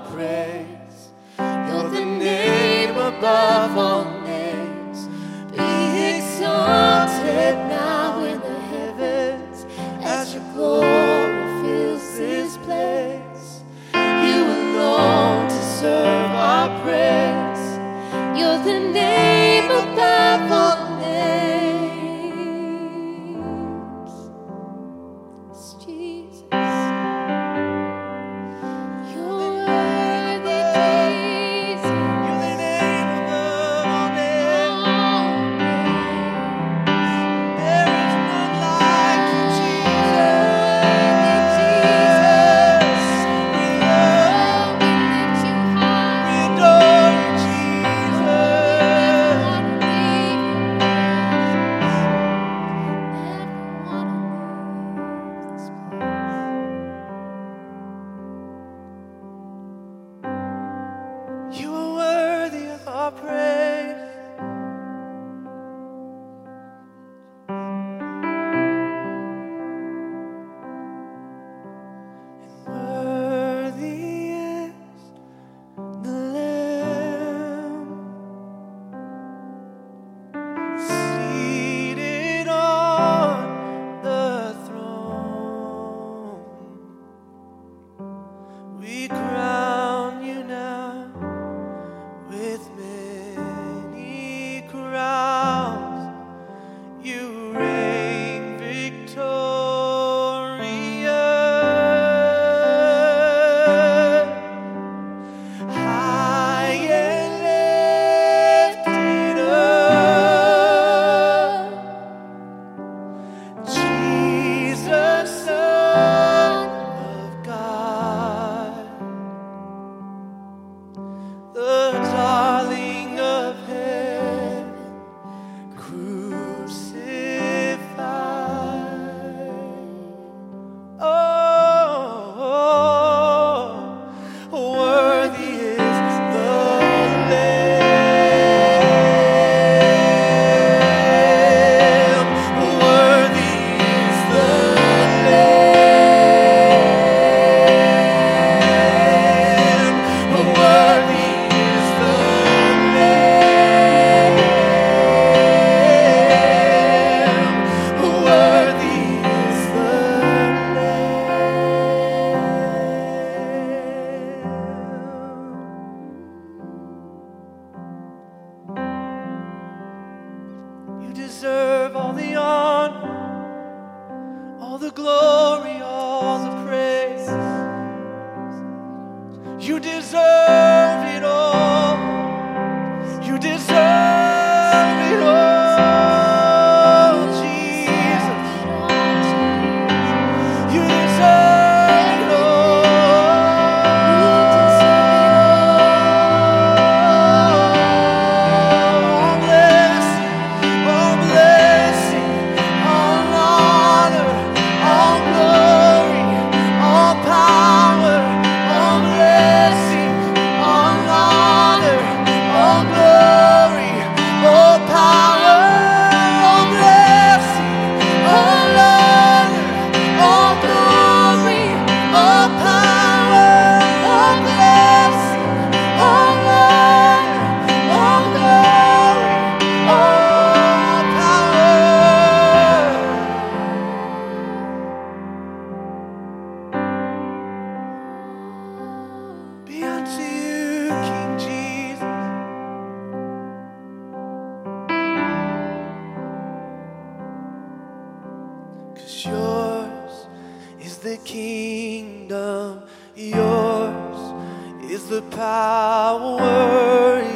praise. You're the name above all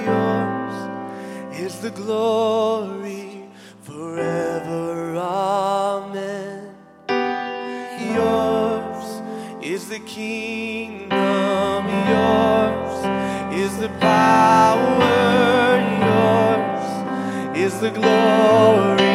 yours is the glory forever. Amen. Yours is the kingdom, yours is the power, yours is the glory.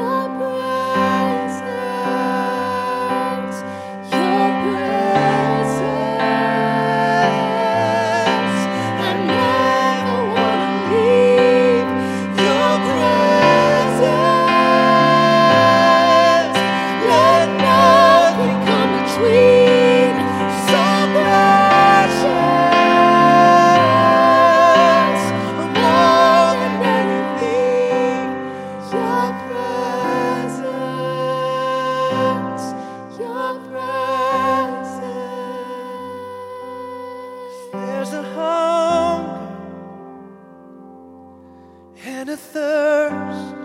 your breath. There's a hunger and a thirst.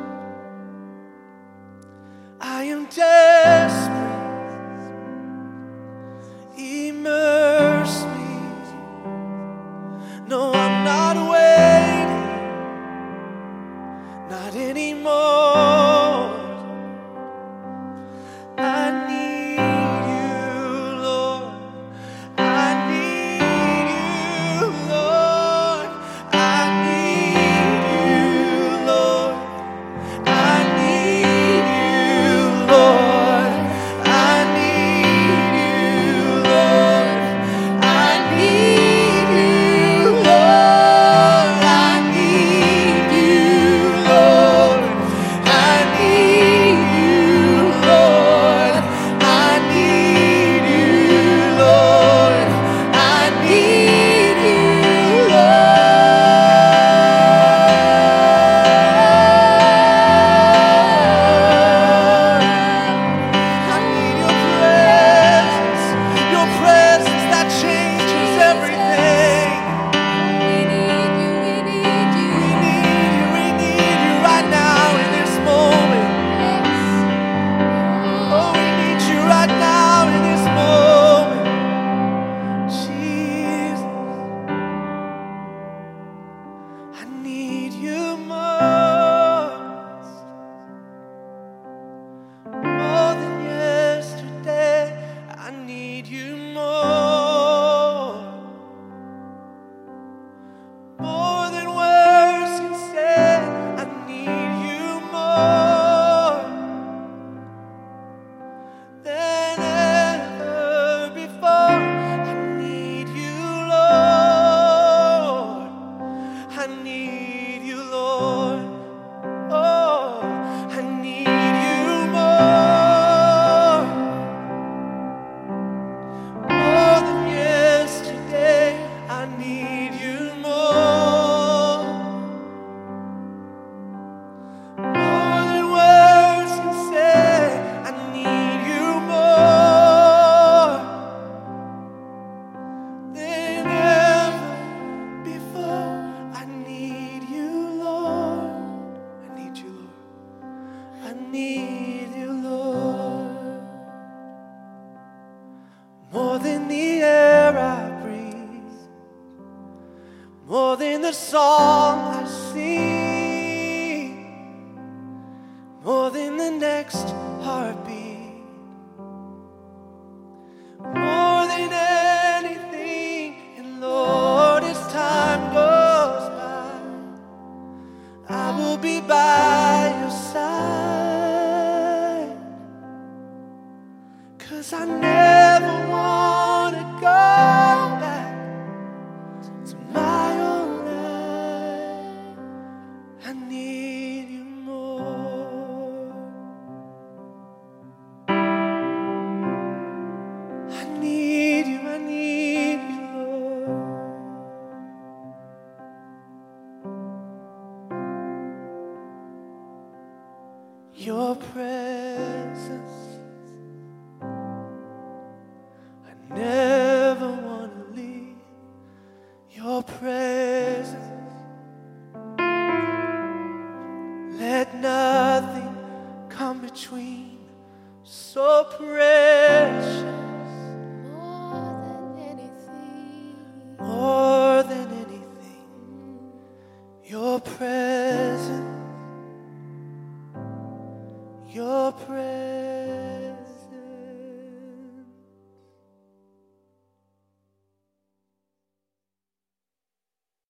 Will be by